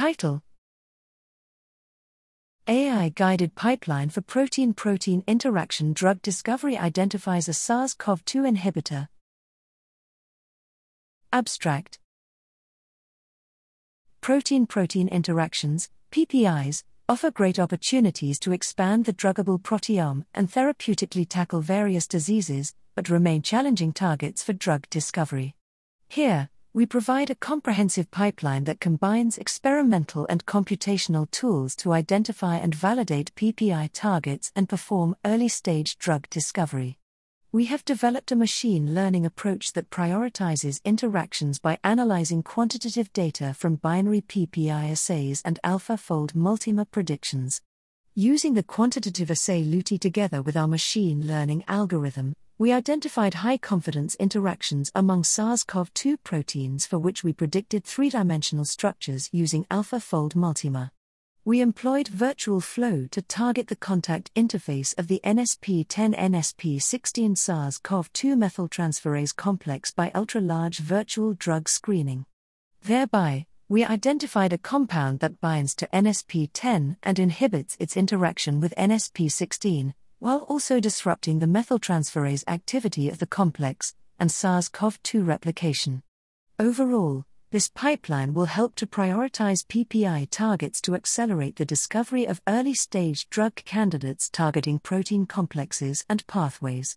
Title AI guided pipeline for protein protein interaction drug discovery identifies a SARS CoV 2 inhibitor. Abstract Protein protein interactions, PPIs, offer great opportunities to expand the druggable proteome and therapeutically tackle various diseases, but remain challenging targets for drug discovery. Here, we provide a comprehensive pipeline that combines experimental and computational tools to identify and validate PPI targets and perform early stage drug discovery. We have developed a machine learning approach that prioritizes interactions by analyzing quantitative data from binary PPI assays and AlphaFold multimer predictions. Using the quantitative assay LuTi together with our machine learning algorithm, we identified high confidence interactions among SARS CoV 2 proteins for which we predicted three dimensional structures using AlphaFold multimer. We employed virtual flow to target the contact interface of the NSP10 NSP16 SARS CoV 2 methyltransferase complex by ultra large virtual drug screening. Thereby, we identified a compound that binds to NSP10 and inhibits its interaction with NSP16, while also disrupting the methyltransferase activity of the complex and SARS CoV 2 replication. Overall, this pipeline will help to prioritize PPI targets to accelerate the discovery of early stage drug candidates targeting protein complexes and pathways.